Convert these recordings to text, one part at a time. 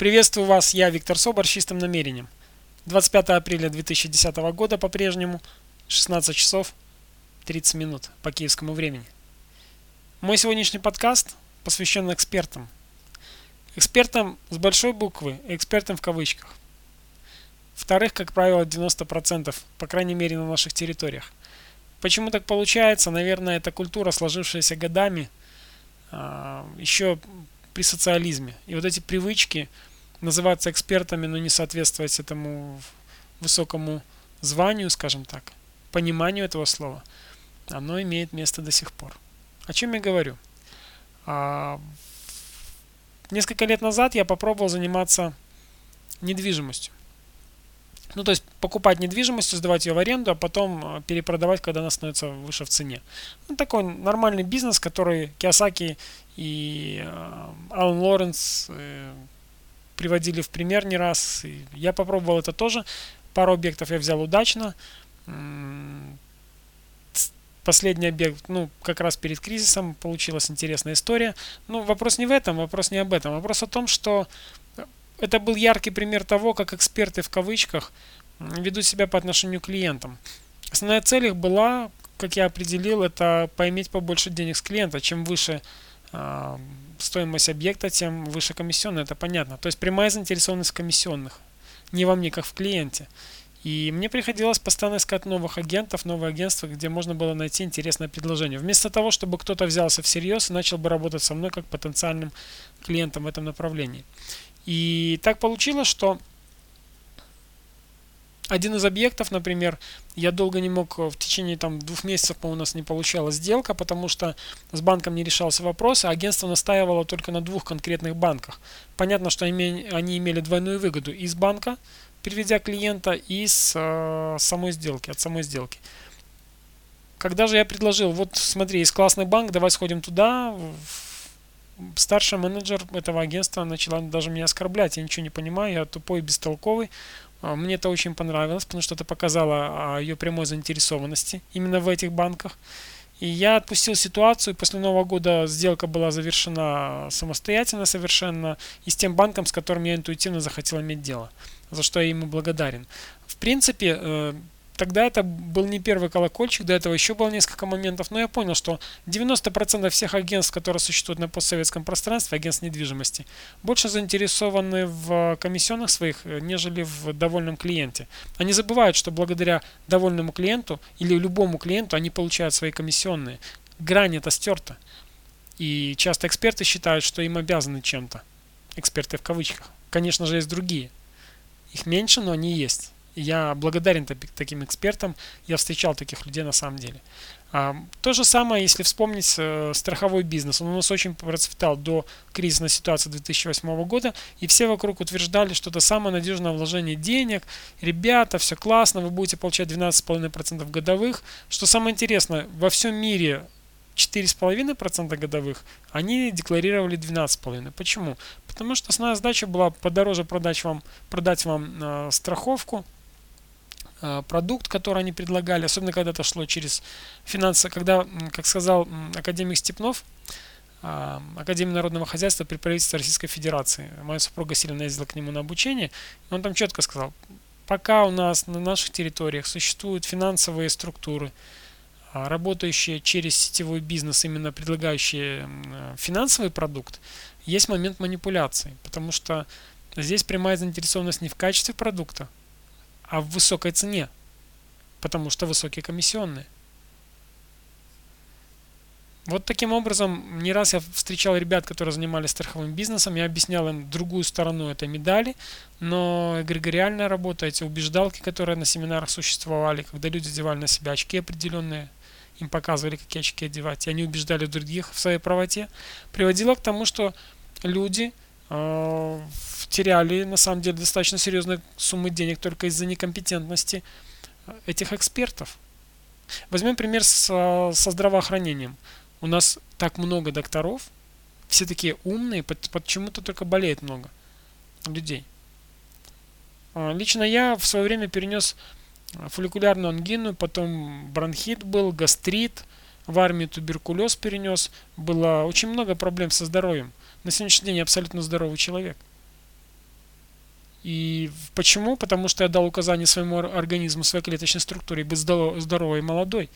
Приветствую вас, я Виктор Собор с чистым намерением. 25 апреля 2010 года по-прежнему 16 часов 30 минут по киевскому времени. Мой сегодняшний подкаст посвящен экспертам. Экспертам с большой буквы, экспертам в кавычках. Вторых, как правило, 90%, по крайней мере на наших территориях. Почему так получается? Наверное, это культура, сложившаяся годами, а, еще при социализме. И вот эти привычки называться экспертами, но не соответствовать этому высокому званию, скажем так, пониманию этого слова, оно имеет место до сих пор. О чем я говорю? А, несколько лет назад я попробовал заниматься недвижимостью. Ну, то есть покупать недвижимость, сдавать ее в аренду, а потом э, перепродавать, когда она становится выше в цене. Ну, такой нормальный бизнес, который Киосаки и э, Алан Лоренс э, приводили в пример не раз. Я попробовал это тоже. Пару объектов я взял удачно. Последний объект, ну, как раз перед кризисом получилась интересная история. Ну, вопрос не в этом, вопрос не об этом. Вопрос о том, что это был яркий пример того, как эксперты в кавычках ведут себя по отношению к клиентам. Основная цель их была, как я определил, это поиметь побольше денег с клиента. Чем выше э, стоимость объекта, тем выше комиссионная, это понятно. То есть прямая заинтересованность в комиссионных, не во мне, как в клиенте. И мне приходилось постоянно искать новых агентов, новые агентства, где можно было найти интересное предложение. Вместо того, чтобы кто-то взялся всерьез и начал бы работать со мной как потенциальным клиентом в этом направлении. И так получилось, что один из объектов, например, я долго не мог, в течение там двух месяцев у нас не получалась сделка, потому что с банком не решался вопрос, а агентство настаивало только на двух конкретных банках. Понятно, что они имели двойную выгоду из банка, переведя клиента, и с э, самой сделки, от самой сделки. Когда же я предложил, вот смотри, есть классный банк, давай сходим туда, старший менеджер этого агентства начала даже меня оскорблять. Я ничего не понимаю, я тупой, бестолковый. А, мне это очень понравилось, потому что это показало ее прямой заинтересованности именно в этих банках. И я отпустил ситуацию. После Нового года сделка была завершена самостоятельно совершенно и с тем банком, с которым я интуитивно захотел иметь дело, за что я ему благодарен. В принципе, э, Тогда это был не первый колокольчик, до этого еще было несколько моментов, но я понял, что 90% всех агентств, которые существуют на постсоветском пространстве, агентств недвижимости, больше заинтересованы в комиссионных своих, э, нежели в довольном клиенте. Они забывают, что благодаря довольному клиенту или любому клиенту они получают свои комиссионные. Грань это стерта. И часто эксперты считают, что им обязаны чем-то. Эксперты в кавычках. Конечно же, есть другие. Их меньше, но они есть. Я благодарен таким экспертам, я встречал таких людей на самом деле. То же самое, если вспомнить э, страховой бизнес. Он у нас очень процветал до кризисной ситуации 2008 года, и все вокруг утверждали, что это самое надежное вложение денег. Ребята, все классно, вы будете получать 12,5% годовых. Что самое интересное, во всем мире 4,5% годовых, они декларировали 12,5%. Почему? Потому что основная задача была подороже продать вам, продать вам э, страховку, продукт, который они предлагали, особенно когда это шло через финансы, когда, как сказал академик Степнов, э, Академия народного хозяйства при правительстве Российской Федерации. Моя супруга сильно ездила к нему на обучение, он там четко сказал, пока у нас на наших территориях существуют финансовые структуры, э, работающие через сетевой бизнес, именно предлагающие финансовый продукт, есть момент манипуляции, потому что здесь прямая заинтересованность не в качестве продукта, а в высокой цене, потому что высокие комиссионные. Вот таким образом, не раз я встречал ребят, которые занимались страховым бизнесом, я объяснял им другую сторону этой медали, но эгрегориальная работа, эти убеждалки, которые на семинарах существовали, когда люди одевали на себя очки определенные, им показывали, какие очки одевать, и они убеждали других в своей правоте, приводило к тому, что люди теряли на самом деле достаточно серьезные суммы денег только из-за некомпетентности э, этих экспертов. Возьмем пример с, со здравоохранением. У нас так много докторов, все такие умные, почему-то только болеет много людей. А, лично я в свое время перенес фолликулярную ангину, потом бронхит был, гастрит, в армии туберкулез перенес. Было очень много проблем со здоровьем. На сегодняшний день я абсолютно здоровый человек. И почему? Потому что я дал указание своему организму, своей клеточной структуре быть здоровой и молодой.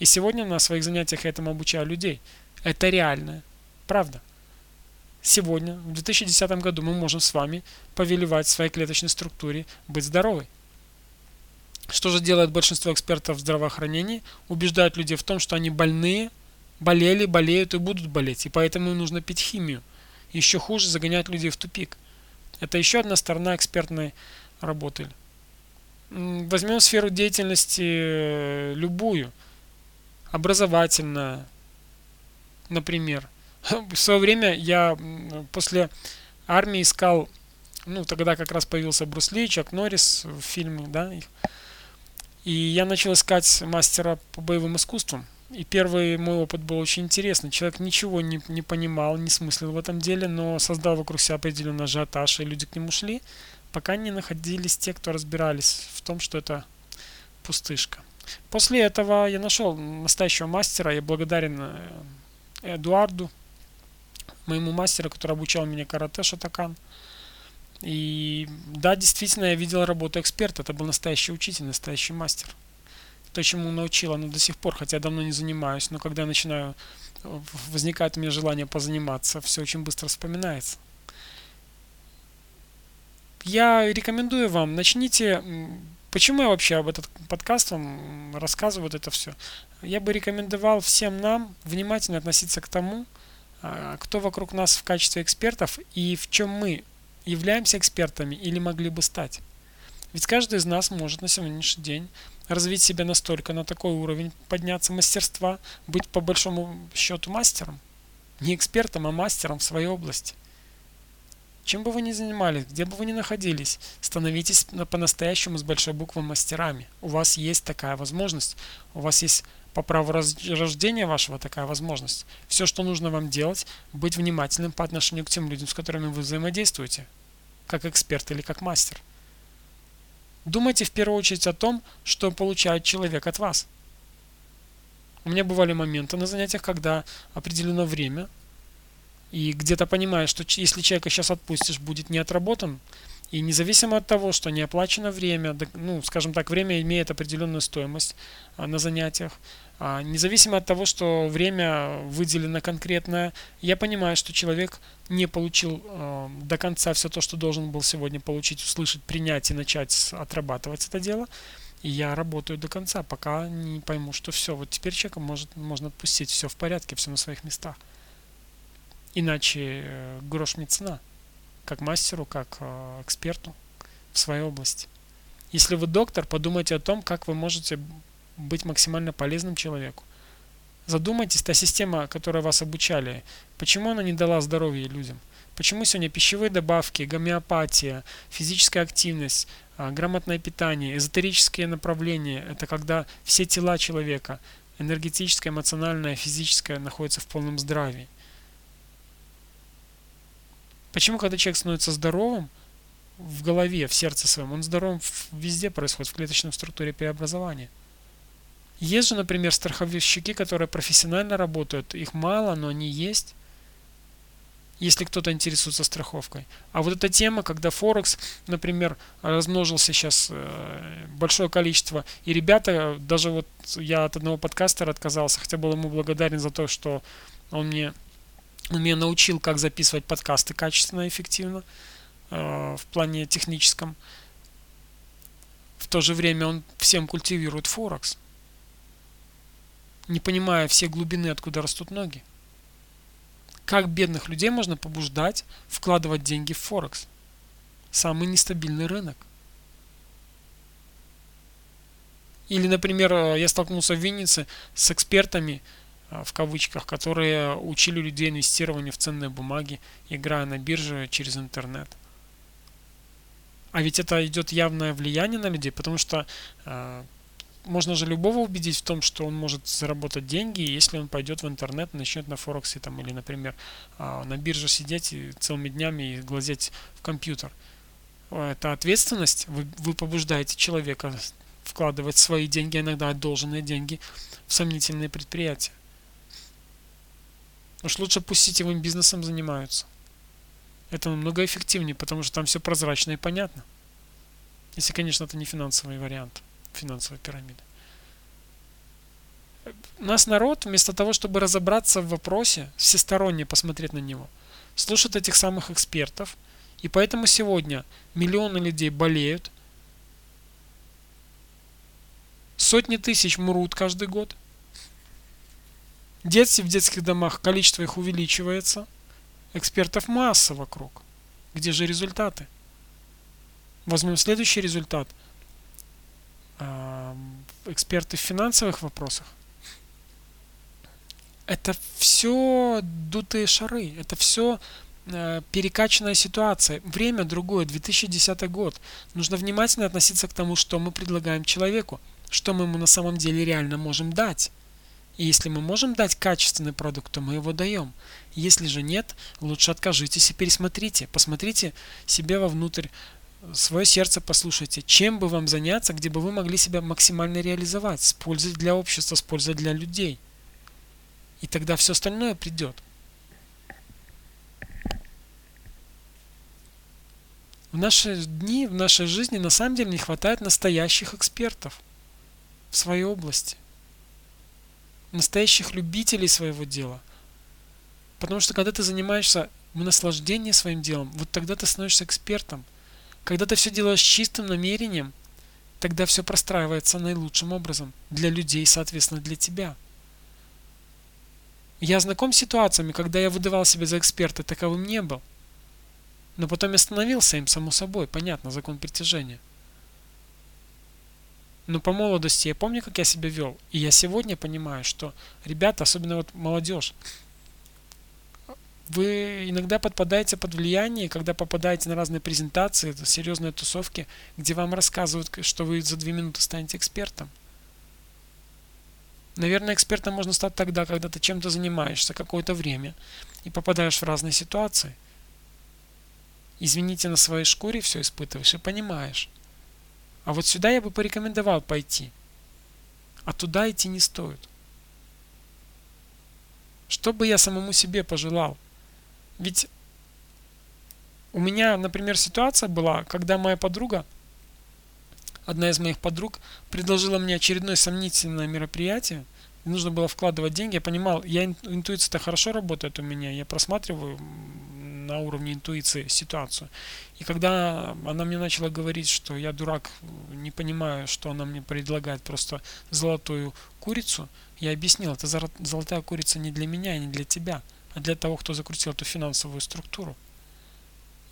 И сегодня на своих занятиях я этому обучаю людей. Это реально. Правда. Сегодня, в 2010 году, мы можем с вами повелевать своей клеточной структуре быть здоровой. Что же делает большинство экспертов в здравоохранении? Убеждают людей в том, что они больные, болели, болеют и будут болеть. И поэтому им нужно пить химию. Еще хуже загонять людей в тупик. Это еще одна сторона экспертной работы. Возьмем сферу деятельности э, любую. Образовательная, например. В свое время я после армии искал, ну тогда как раз появился Брус Ли, Чак Норрис в фильме, да, их. И я начал искать мастера по боевым искусствам. И первый мой опыт был очень интересный. Человек ничего не, не понимал, не смыслил в этом деле, но создал вокруг себя определенный ажиотаж, и люди к нему шли, пока не находились те, кто разбирались в том, что это пустышка. После этого я нашел настоящего мастера, я благодарен э, Эдуарду, моему мастеру, который обучал меня карате Шатакан. И да, действительно, я видел работу эксперта. Это был настоящий учитель, настоящий мастер то, чему научила, но до сих пор, хотя я давно не занимаюсь, но когда я начинаю, возникает у меня желание позаниматься, все очень быстро вспоминается. Я рекомендую вам, начните, почему я вообще об этот подкаст вам рассказываю это все. Я бы рекомендовал всем нам внимательно относиться к тому, а, кто вокруг нас в качестве экспертов и в чем мы являемся экспертами или могли бы стать. Ведь каждый из нас может на сегодняшний день развить себя настолько на такой уровень, подняться мастерства, быть по большому счету мастером. Не экспертом, а мастером в своей области. Чем бы вы ни занимались, где бы вы ни находились, становитесь по-настоящему с большой буквы мастерами. У вас есть такая возможность. У вас есть по праву рождения вашего такая возможность. Все, что нужно вам делать, быть внимательным по отношению к тем людям, с которыми вы взаимодействуете, как эксперт или как мастер. Думайте в первую очередь о том, что получает человек от вас. У меня бывали моменты на занятиях, когда определено время, и где-то понимаешь, что если человека сейчас отпустишь, будет не отработан, и независимо от того, что не оплачено время, ну, скажем так, время имеет определенную стоимость а, на занятиях, а, независимо от того, что время выделено конкретное, я понимаю, что человек не получил а, до конца все то, что должен был сегодня получить, услышать, принять и начать отрабатывать это дело. И я работаю до конца, пока не пойму, что все, вот теперь человека может, можно отпустить, все в порядке, все на своих местах. Иначе э, грош мне цена как мастеру, как э, эксперту в своей области. Если вы доктор, подумайте о том, как вы можете быть максимально полезным человеку. Задумайтесь, та система, которая вас обучали, почему она не дала здоровья людям? Почему сегодня пищевые добавки, гомеопатия, физическая активность, а, грамотное питание, эзотерические направления – это когда все тела человека, энергетическое, эмоциональное, физическое, находятся в полном здравии. Почему, когда человек становится здоровым в голове, в сердце своем, он здоровым везде происходит, в клеточной структуре преобразования. Есть же, например, страховщики, которые профессионально работают. Их мало, но они есть если кто-то интересуется страховкой. А вот эта тема, когда Форекс, например, размножился сейчас э, большое количество, и ребята, даже вот я от одного подкастера отказался, хотя был ему благодарен за то, что он мне он меня научил, как записывать подкасты качественно и эффективно э, в плане техническом. В то же время он всем культивирует Форекс, не понимая все глубины, откуда растут ноги. Как бедных людей можно побуждать вкладывать деньги в Форекс? Самый нестабильный рынок. Или, например, э, я столкнулся в Виннице с экспертами, в кавычках, которые учили людей инвестированию в ценные бумаги, играя на бирже через интернет. А ведь это идет явное влияние на людей, потому что э, можно же любого убедить в том, что он может заработать деньги, если он пойдет в интернет, начнет на Форексе там, или, например, э, на бирже сидеть и целыми днями и глазеть в компьютер. Это ответственность. Вы, вы побуждаете человека вкладывать свои деньги, иногда одолженные деньги, в сомнительные предприятия. Уж лучше пусть сетевым бизнесом занимаются. Это намного эффективнее, потому что там все прозрачно и понятно. Если, конечно, это не финансовый вариант финансовой пирамиды. Нас народ, вместо того, чтобы разобраться в вопросе, всесторонне посмотреть на него, слушает этих самых экспертов, и поэтому сегодня миллионы людей болеют, сотни тысяч мрут каждый год, Дети в детских домах, количество их увеличивается, экспертов масса вокруг. Где же результаты? Возьмем следующий результат. Эксперты в финансовых вопросах. Это все дутые шары, это все э, перекачанная ситуация. Время другое, 2010 год. Нужно внимательно относиться к тому, что мы предлагаем человеку, что мы ему на самом деле реально можем дать. И если мы можем дать качественный продукт, то мы его даем. Если же нет, лучше откажитесь и пересмотрите. Посмотрите себе вовнутрь, свое сердце послушайте, чем бы вам заняться, где бы вы могли себя максимально реализовать, с пользой для общества, с пользой для людей. И тогда все остальное придет. В наши дни, в нашей жизни на самом деле не хватает настоящих экспертов в своей области. Настоящих любителей своего дела. Потому что когда ты занимаешься в наслаждении своим делом, вот тогда ты становишься экспертом. Когда ты все делаешь чистым намерением, тогда все простраивается наилучшим образом. Для людей, соответственно, для тебя. Я знаком с ситуациями, когда я выдавал себя за эксперта, таковым не был. Но потом я становился им, само собой, понятно, закон притяжения. Но по молодости я помню, как я себя вел. И я сегодня понимаю, что ребята, особенно вот молодежь, вы иногда подпадаете под влияние, когда попадаете на разные презентации, серьезные тусовки, где вам рассказывают, что вы за две минуты станете экспертом. Наверное, экспертом можно стать тогда, когда ты чем-то занимаешься какое-то время и попадаешь в разные ситуации. Извините, на своей шкуре все испытываешь и понимаешь. А вот сюда я бы порекомендовал пойти. А туда идти не стоит. Что бы я самому себе пожелал? Ведь у меня, например, ситуация была, когда моя подруга, одна из моих подруг, предложила мне очередное сомнительное мероприятие, нужно было вкладывать деньги, я понимал, я интуиция-то хорошо работает у меня, я просматриваю на уровне интуиции ситуацию. И когда она мне начала говорить, что я дурак, не понимаю, что она мне предлагает просто золотую курицу, я объяснил, это золотая курица не для меня не для тебя, а для того, кто закрутил эту финансовую структуру.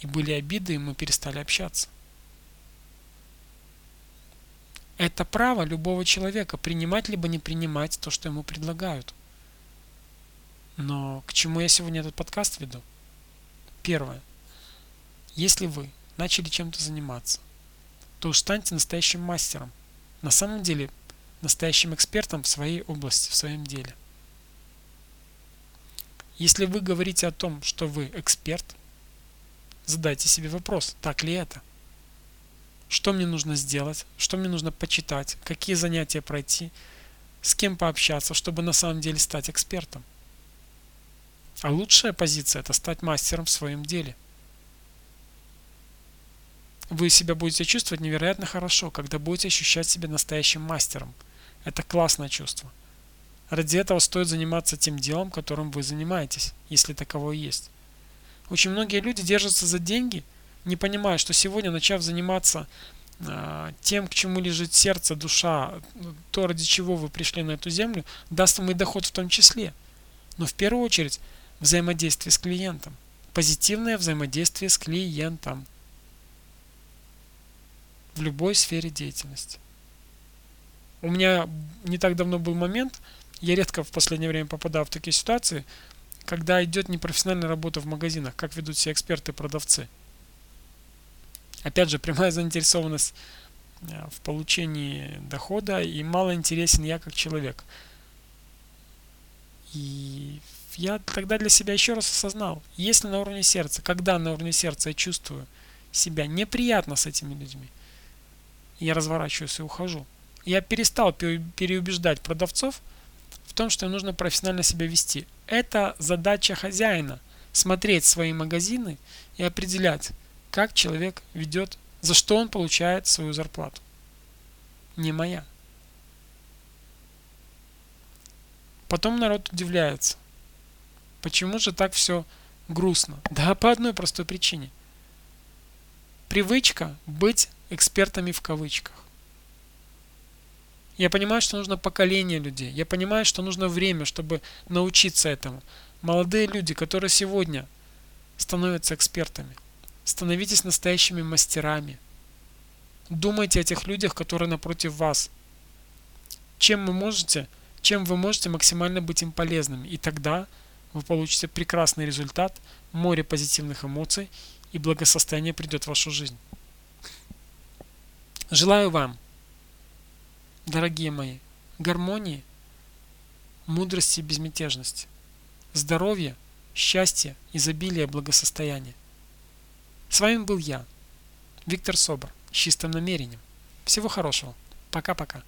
И были обиды, и мы перестали общаться. Это право любого человека принимать либо не принимать то, что ему предлагают. Но к чему я сегодня этот подкаст веду? Первое. Если вы начали чем-то заниматься, то уж станьте настоящим мастером. На самом деле, настоящим экспертом в своей области, в своем деле. Если вы говорите о том, что вы эксперт, задайте себе вопрос, так ли это? Что мне нужно сделать? Что мне нужно почитать? Какие занятия пройти? С кем пообщаться, чтобы на самом деле стать экспертом? А лучшая позиция – это стать мастером в своем деле. Вы себя будете чувствовать невероятно хорошо, когда будете ощущать себя настоящим мастером. Это классное чувство. Ради этого стоит заниматься тем делом, которым вы занимаетесь, если таковое есть. Очень многие люди держатся за деньги, не понимая, что сегодня, начав заниматься э, тем, к чему лежит сердце, душа, то, ради чего вы пришли на эту землю, даст вам и доход в том числе. Но в первую очередь взаимодействие с клиентом. Позитивное взаимодействие с клиентом в любой сфере деятельности. У меня не так давно был момент, я редко в последнее время попадаю в такие ситуации, когда идет непрофессиональная работа в магазинах, как ведут себя эксперты и продавцы. Опять же, прямая заинтересованность э, в получении дохода и мало интересен я как человек. И я тогда для себя еще раз осознал, если на уровне сердца, когда на уровне сердца я чувствую себя неприятно с этими людьми, я разворачиваюсь и ухожу. Я перестал переубеждать продавцов в том, что нужно профессионально себя вести. Это задача хозяина смотреть свои магазины и определять, как человек ведет, за что он получает свою зарплату. Не моя. Потом народ удивляется. Почему же так все грустно? Да по одной простой причине. Привычка быть экспертами в кавычках. Я понимаю, что нужно поколение людей. Я понимаю, что нужно время, чтобы научиться этому. Молодые люди, которые сегодня становятся экспертами, становитесь настоящими мастерами. Думайте о тех людях, которые напротив вас. Чем вы можете, чем вы можете максимально быть им полезными. И тогда вы получите прекрасный результат, море позитивных эмоций и благосостояние придет в вашу жизнь. Желаю вам, дорогие мои, гармонии, мудрости и безмятежности, здоровья, счастья, изобилия, благосостояния. С вами был я, Виктор Собор, с чистым намерением. Всего хорошего. Пока-пока.